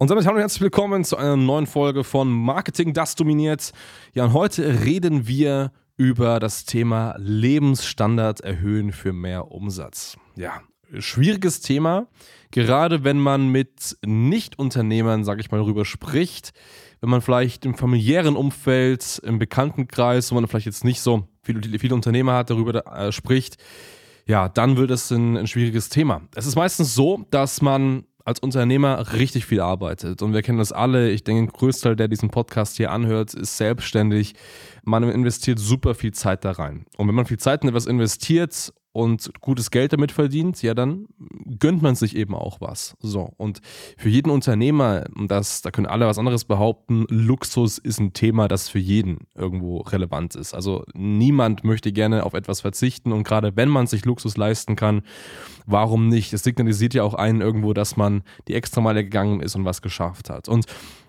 Und damit hallo und herzlich willkommen zu einer neuen Folge von Marketing, das dominiert. Ja, und heute reden wir über das Thema Lebensstandard erhöhen für mehr Umsatz. Ja, schwieriges Thema, gerade wenn man mit Nicht-Unternehmern, sag ich mal, darüber spricht. Wenn man vielleicht im familiären Umfeld, im Bekanntenkreis, wo man vielleicht jetzt nicht so viele, viele Unternehmer hat, darüber äh, spricht, ja, dann wird es ein, ein schwieriges Thema. Es ist meistens so, dass man als Unternehmer richtig viel arbeitet. Und wir kennen das alle. Ich denke, ein Größteil, der diesen Podcast hier anhört, ist selbstständig. Man investiert super viel Zeit da rein. Und wenn man viel Zeit in etwas investiert und gutes Geld damit verdient, ja, dann gönnt man sich eben auch was. So. Und für jeden Unternehmer, das, da können alle was anderes behaupten, Luxus ist ein Thema, das für jeden irgendwo relevant ist. Also niemand möchte gerne auf etwas verzichten und gerade wenn man sich Luxus leisten kann, warum nicht? Es signalisiert ja auch einen irgendwo, dass man die Extrameile gegangen ist und was geschafft hat. Und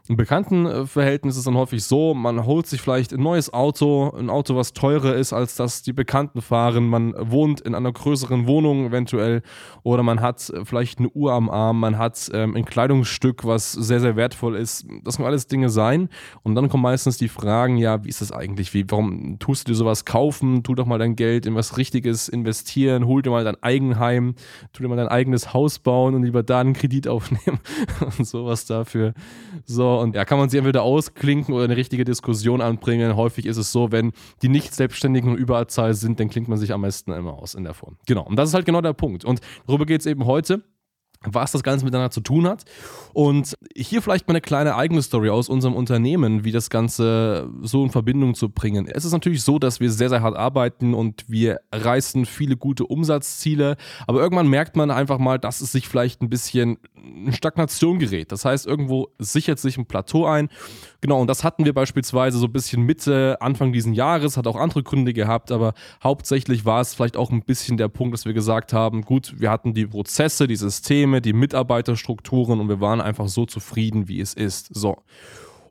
im Bekanntenverhältnis ist es dann häufig so, man holt sich vielleicht ein neues Auto, ein Auto, was teurer ist, als das die Bekannten fahren. Man wohnt in einer größeren Wohnung eventuell oder man hat vielleicht eine Uhr am Arm, man hat ähm, ein Kleidungsstück, was sehr, sehr wertvoll ist. Das können alles Dinge sein. Und dann kommen meistens die Fragen, ja, wie ist das eigentlich? Wie, warum tust du dir sowas kaufen? Tu doch mal dein Geld in was Richtiges investieren, hol dir mal dein Eigenheim, tu dir mal dein eigenes Haus bauen und lieber da einen Kredit aufnehmen und sowas dafür. So, und ja, kann man sie entweder ausklinken oder eine richtige Diskussion anbringen. Häufig ist es so, wenn die Nicht-Selbstständigen Überzahl sind, dann klingt man sich am besten immer aus in der Form. Genau. Und das ist halt genau der Punkt. Und darüber geht es eben heute was das Ganze miteinander zu tun hat. Und hier vielleicht mal eine kleine eigene Story aus unserem Unternehmen, wie das Ganze so in Verbindung zu bringen. Es ist natürlich so, dass wir sehr, sehr hart arbeiten und wir reißen viele gute Umsatzziele, aber irgendwann merkt man einfach mal, dass es sich vielleicht ein bisschen in Stagnation gerät. Das heißt, irgendwo sichert sich ein Plateau ein. Genau, und das hatten wir beispielsweise so ein bisschen Mitte, Anfang diesen Jahres, hat auch andere Gründe gehabt, aber hauptsächlich war es vielleicht auch ein bisschen der Punkt, dass wir gesagt haben, gut, wir hatten die Prozesse, die Systeme, die Mitarbeiterstrukturen und wir waren einfach so zufrieden, wie es ist. So.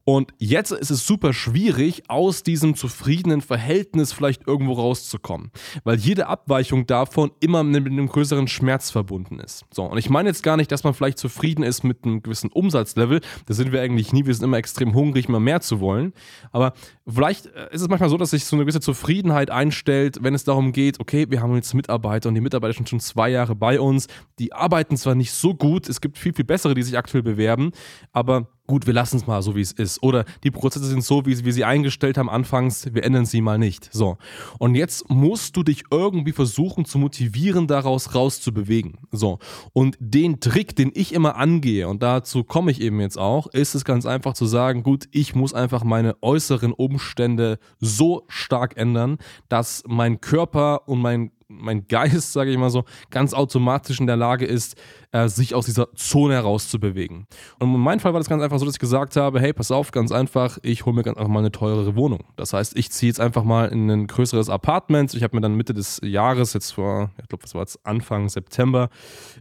Und jetzt ist es super schwierig, aus diesem zufriedenen Verhältnis vielleicht irgendwo rauszukommen, weil jede Abweichung davon immer mit einem größeren Schmerz verbunden ist. So, und ich meine jetzt gar nicht, dass man vielleicht zufrieden ist mit einem gewissen Umsatzlevel, da sind wir eigentlich nie, wir sind immer extrem hungrig, immer mehr zu wollen, aber vielleicht äh, ist es manchmal so, dass sich so eine gewisse Zufriedenheit einstellt, wenn es darum geht, okay, wir haben jetzt Mitarbeiter und die Mitarbeiter sind schon zwei Jahre bei uns, die arbeiten zwar nicht so gut, es gibt viel, viel bessere, die sich aktuell bewerben, aber gut, wir lassen es mal so, wie es ist. Oder die Prozesse sind so, wie wir sie eingestellt haben anfangs, wir ändern sie mal nicht. So. Und jetzt musst du dich irgendwie versuchen zu motivieren, daraus rauszubewegen. So. Und den Trick, den ich immer angehe, und dazu komme ich eben jetzt auch, ist es ganz einfach zu sagen, gut, ich muss einfach meine äußeren Umstände so stark ändern, dass mein Körper und mein mein Geist, sage ich mal so, ganz automatisch in der Lage ist, äh, sich aus dieser Zone herauszubewegen. Und in meinem Fall war das ganz einfach so, dass ich gesagt habe, hey, pass auf, ganz einfach, ich hole mir ganz einfach mal eine teurere Wohnung. Das heißt, ich ziehe jetzt einfach mal in ein größeres Apartment. Ich habe mir dann Mitte des Jahres, jetzt vor, ich glaube, das war jetzt Anfang September,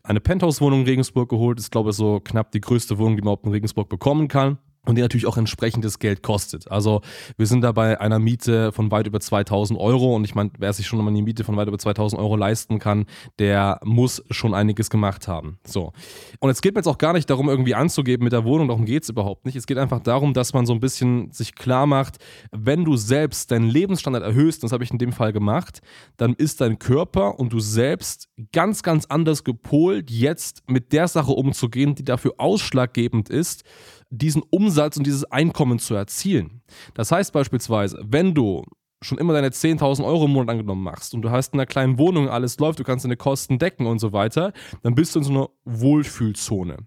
eine Penthouse-Wohnung in Regensburg geholt. Das ist, glaube ich, so knapp die größte Wohnung, die man überhaupt in Regensburg bekommen kann und die natürlich auch entsprechendes Geld kostet. Also wir sind da bei einer Miete von weit über 2000 Euro und ich meine, wer sich schon mal eine Miete von weit über 2000 Euro leisten kann, der muss schon einiges gemacht haben. So. Und es geht mir jetzt auch gar nicht darum, irgendwie anzugeben mit der Wohnung, darum geht es überhaupt nicht. Es geht einfach darum, dass man so ein bisschen sich klar macht, wenn du selbst deinen Lebensstandard erhöhst, das habe ich in dem Fall gemacht, dann ist dein Körper und du selbst ganz, ganz anders gepolt, jetzt mit der Sache umzugehen, die dafür ausschlaggebend ist, diesen Umsatz und dieses Einkommen zu erzielen. Das heißt beispielsweise, wenn du schon immer deine 10.000 Euro im Monat angenommen machst und du hast in einer kleinen Wohnung, alles läuft, du kannst deine Kosten decken und so weiter, dann bist du in so einer Wohlfühlzone.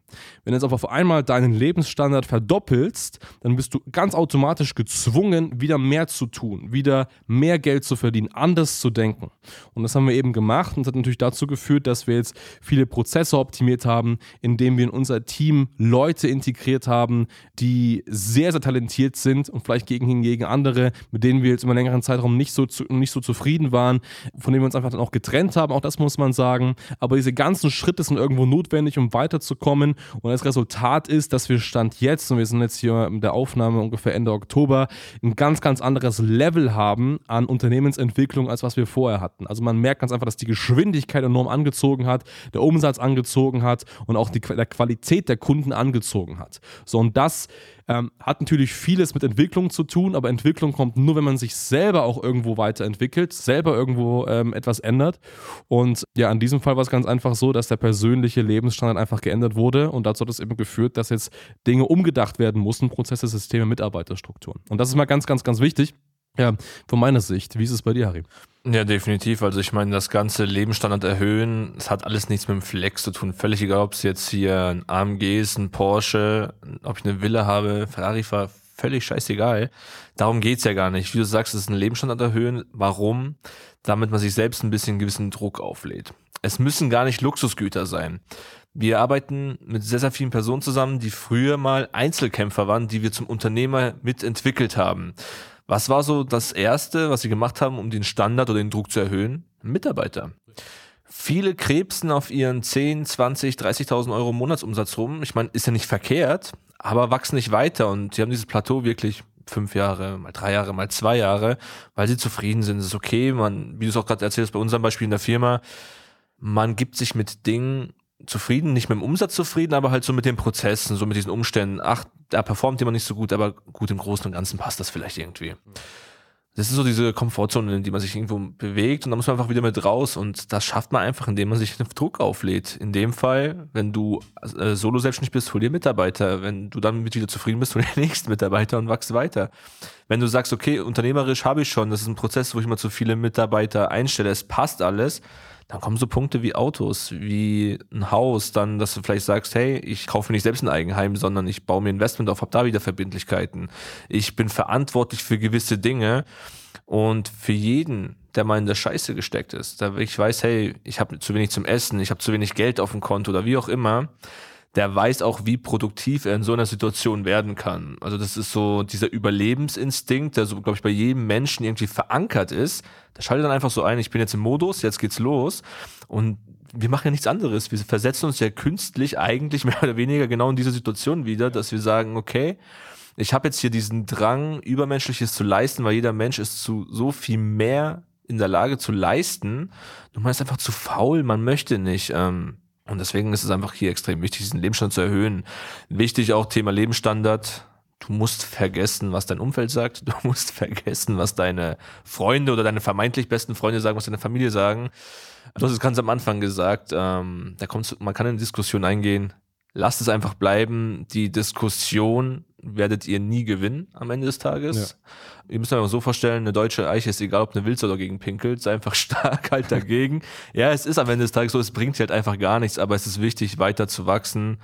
Wenn du jetzt aber auf einmal deinen Lebensstandard verdoppelst, dann bist du ganz automatisch gezwungen, wieder mehr zu tun, wieder mehr Geld zu verdienen, anders zu denken. Und das haben wir eben gemacht und das hat natürlich dazu geführt, dass wir jetzt viele Prozesse optimiert haben, indem wir in unser Team Leute integriert haben, die sehr, sehr talentiert sind und vielleicht gegen hingegen andere, mit denen wir jetzt über einen längeren Zeitraum nicht so, zu, nicht so zufrieden waren, von denen wir uns einfach dann auch getrennt haben, auch das muss man sagen. Aber diese ganzen Schritte sind irgendwo notwendig, um weiterzukommen. Und das Resultat ist, dass wir Stand jetzt, und wir sind jetzt hier mit der Aufnahme ungefähr Ende Oktober, ein ganz, ganz anderes Level haben an Unternehmensentwicklung, als was wir vorher hatten. Also man merkt ganz einfach, dass die Geschwindigkeit enorm angezogen hat, der Umsatz angezogen hat und auch die der Qualität der Kunden angezogen hat. So, und das ähm, hat natürlich vieles mit Entwicklung zu tun, aber Entwicklung kommt nur, wenn man sich selber auch irgendwo weiterentwickelt, selber irgendwo ähm, etwas ändert. Und ja, in diesem Fall war es ganz einfach so, dass der persönliche Lebensstandard einfach geändert wurde und dazu hat es eben geführt, dass jetzt Dinge umgedacht werden mussten, Prozesse, Systeme, Mitarbeiterstrukturen. Und das ist mal ganz, ganz, ganz wichtig. Ja, von meiner Sicht. Wie ist es bei dir, Harry? Ja, definitiv. Also ich meine, das ganze Lebensstandard erhöhen, es hat alles nichts mit dem Flex zu tun. Völlig egal, ob es jetzt hier ein AMG ist, ein Porsche, ob ich eine Villa habe, Ferrari fahre, völlig scheißegal. Darum geht's ja gar nicht. Wie du sagst, es ist ein Lebensstandard erhöhen. Warum? Damit man sich selbst ein bisschen gewissen Druck auflädt. Es müssen gar nicht Luxusgüter sein. Wir arbeiten mit sehr, sehr vielen Personen zusammen, die früher mal Einzelkämpfer waren, die wir zum Unternehmer mitentwickelt haben. Was war so das Erste, was Sie gemacht haben, um den Standard oder den Druck zu erhöhen? Mitarbeiter. Viele krebsen auf ihren 10, 20, 30.000 Euro Monatsumsatz rum. Ich meine, ist ja nicht verkehrt, aber wachsen nicht weiter und sie haben dieses Plateau wirklich fünf Jahre, mal drei Jahre, mal zwei Jahre, weil sie zufrieden sind. Es ist okay. Man, wie du es auch gerade erzählst, bei unserem Beispiel in der Firma, man gibt sich mit Dingen zufrieden, nicht mit dem Umsatz zufrieden, aber halt so mit den Prozessen, so mit diesen Umständen. Ach, da performt jemand nicht so gut, aber gut im Großen und Ganzen passt das vielleicht irgendwie. Das ist so diese Komfortzone, in die man sich irgendwo bewegt und da muss man einfach wieder mit raus und das schafft man einfach, indem man sich Druck auflädt. In dem Fall, wenn du äh, solo selbstständig bist, hol dir Mitarbeiter. Wenn du dann mit wieder zufrieden bist, hol dir nächsten Mitarbeiter und wachst weiter. Wenn du sagst, okay, unternehmerisch habe ich schon, das ist ein Prozess, wo ich mal zu viele Mitarbeiter einstelle, es passt alles, dann kommen so Punkte wie Autos, wie ein Haus, dann, dass du vielleicht sagst, hey, ich kaufe nicht selbst ein Eigenheim, sondern ich baue mir Investment auf, habe da wieder Verbindlichkeiten. Ich bin verantwortlich für gewisse Dinge und für jeden, der mal in der Scheiße gesteckt ist, da ich weiß, hey, ich habe zu wenig zum Essen, ich habe zu wenig Geld auf dem Konto oder wie auch immer, der weiß auch, wie produktiv er in so einer Situation werden kann. Also das ist so dieser Überlebensinstinkt, der so, glaube ich, bei jedem Menschen irgendwie verankert ist. Der schaltet dann einfach so ein, ich bin jetzt im Modus, jetzt geht's los. Und wir machen ja nichts anderes. Wir versetzen uns ja künstlich eigentlich mehr oder weniger genau in diese Situation wieder, dass wir sagen, okay, ich habe jetzt hier diesen Drang, Übermenschliches zu leisten, weil jeder Mensch ist zu so viel mehr in der Lage zu leisten. Man ist einfach zu faul, man möchte nicht. Ähm, und deswegen ist es einfach hier extrem wichtig, diesen Lebensstandard zu erhöhen. Wichtig auch Thema Lebensstandard. Du musst vergessen, was dein Umfeld sagt. Du musst vergessen, was deine Freunde oder deine vermeintlich besten Freunde sagen, was deine Familie sagen. Du hast es ganz am Anfang gesagt, ähm, da kommt, man kann in Diskussion eingehen. Lasst es einfach bleiben. Die Diskussion werdet ihr nie gewinnen am Ende des Tages. Ja. Ihr müsst euch so vorstellen, eine deutsche Eiche ist egal, ob eine Wilze dagegen pinkelt, sei einfach stark halt dagegen. ja, es ist am Ende des Tages so, es bringt halt einfach gar nichts, aber es ist wichtig, weiter zu wachsen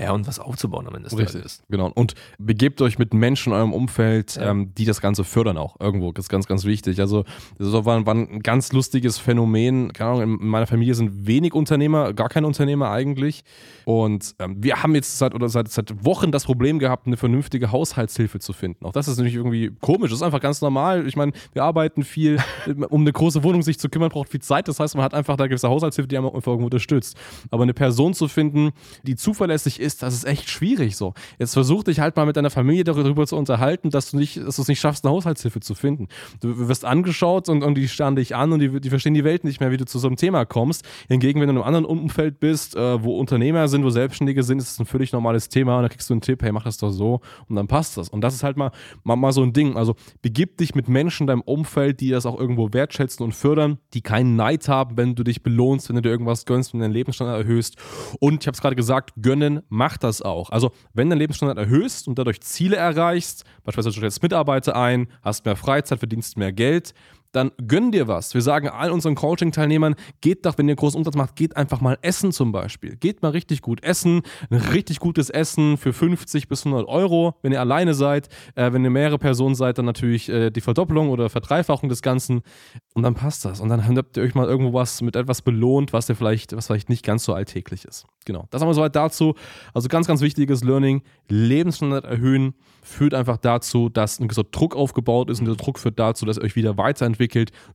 ja, und was aufzubauen am Ende des Richtig, Tages. Genau. Und begebt euch mit Menschen in eurem Umfeld, ja. ähm, die das Ganze fördern auch irgendwo. Das ist ganz, ganz wichtig. Also, das war, war ein ganz lustiges Phänomen. Keine Ahnung, in meiner Familie sind wenig Unternehmer, gar keine Unternehmer eigentlich. Und ähm, wir haben jetzt seit, oder seit, seit Wochen das Problem gehabt, eine vernünftige Haushaltshilfe zu finden. Auch das ist nämlich irgendwie komisch. Das ist einfach ganz normal. Ich meine, wir arbeiten viel, um eine große Wohnung sich zu kümmern, braucht viel Zeit. Das heißt, man hat einfach da gewisse Haushaltshilfe, die einem irgendwo unterstützt. Aber eine Person zu finden, die zuverlässig ist, das ist echt schwierig so. Jetzt versuch dich halt mal mit deiner Familie darüber zu unterhalten, dass du nicht, dass du es nicht schaffst, eine Haushaltshilfe zu finden. Du wirst angeschaut und, und die starren dich an und die, die verstehen die Welt nicht mehr, wie du zu so einem Thema kommst. Hingegen, wenn du in einem anderen Umfeld bist, äh, wo Unternehmer sind, wo Selbstständige sind, ist es ein völlig normales Thema und dann kriegst du einen Tipp, hey, mach das doch so und dann passt das. Und das ist halt mal, mal, mal so ein Ding. Also begib dich mit Menschen in deinem Umfeld, die das auch irgendwo wertschätzen und fördern, die keinen Neid haben, wenn du dich belohnst, wenn du dir irgendwas gönnst, wenn du deinen Lebensstandard erhöhst. Und ich habe es gerade gesagt, gönnen mach das auch. Also, wenn dein Lebensstandard erhöhst und dadurch Ziele erreichst, beispielsweise du stellst Mitarbeiter ein, hast mehr Freizeit, verdienst mehr Geld, dann gönn dir was. Wir sagen all unseren Coaching-Teilnehmern, geht doch, wenn ihr großen Umsatz macht, geht einfach mal essen zum Beispiel. Geht mal richtig gut essen, ein richtig gutes Essen für 50 bis 100 Euro, wenn ihr alleine seid. Äh, wenn ihr mehrere Personen seid, dann natürlich äh, die Verdoppelung oder Verdreifachung des Ganzen und dann passt das. Und dann habt ihr euch mal irgendwo was mit etwas belohnt, was ihr vielleicht, was vielleicht nicht ganz so alltäglich ist. Genau. Das haben wir soweit dazu. Also ganz, ganz wichtiges Learning. Lebensstandard erhöhen führt einfach dazu, dass ein gewisser Druck aufgebaut ist und dieser Druck führt dazu, dass ihr euch wieder weiterentwickelt.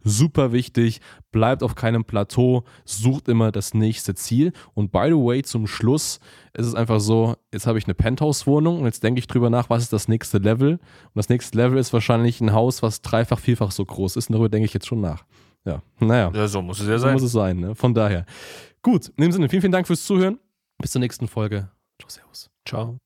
Super wichtig. Bleibt auf keinem Plateau. Sucht immer das nächste Ziel. Und by the way, zum Schluss ist es einfach so, jetzt habe ich eine Penthouse-Wohnung und jetzt denke ich drüber nach, was ist das nächste Level? Und das nächste Level ist wahrscheinlich ein Haus, was dreifach, vierfach so groß ist. Und darüber denke ich jetzt schon nach. Ja, naja. Ja, so muss es ja sein. So muss es sein, ne? Von daher. Gut, in dem Sinne, vielen, vielen Dank fürs Zuhören. Bis zur nächsten Folge. Ciao, Servus. Ciao.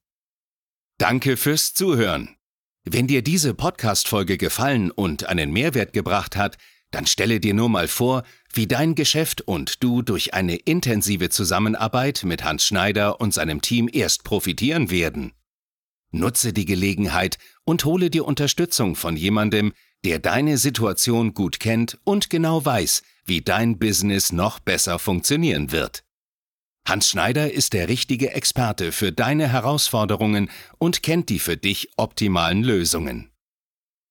Danke fürs Zuhören. Wenn dir diese Podcast-Folge gefallen und einen Mehrwert gebracht hat, dann stelle dir nur mal vor, wie dein Geschäft und du durch eine intensive Zusammenarbeit mit Hans Schneider und seinem Team erst profitieren werden. Nutze die Gelegenheit und hole dir Unterstützung von jemandem, der deine Situation gut kennt und genau weiß, wie dein Business noch besser funktionieren wird. Hans Schneider ist der richtige Experte für deine Herausforderungen und kennt die für dich optimalen Lösungen.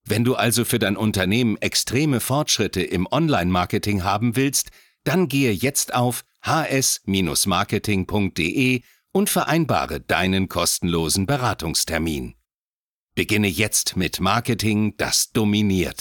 Wenn du also für dein Unternehmen extreme Fortschritte im Online-Marketing haben willst, dann gehe jetzt auf hs-marketing.de und vereinbare deinen kostenlosen Beratungstermin. Beginne jetzt mit Marketing, das dominiert.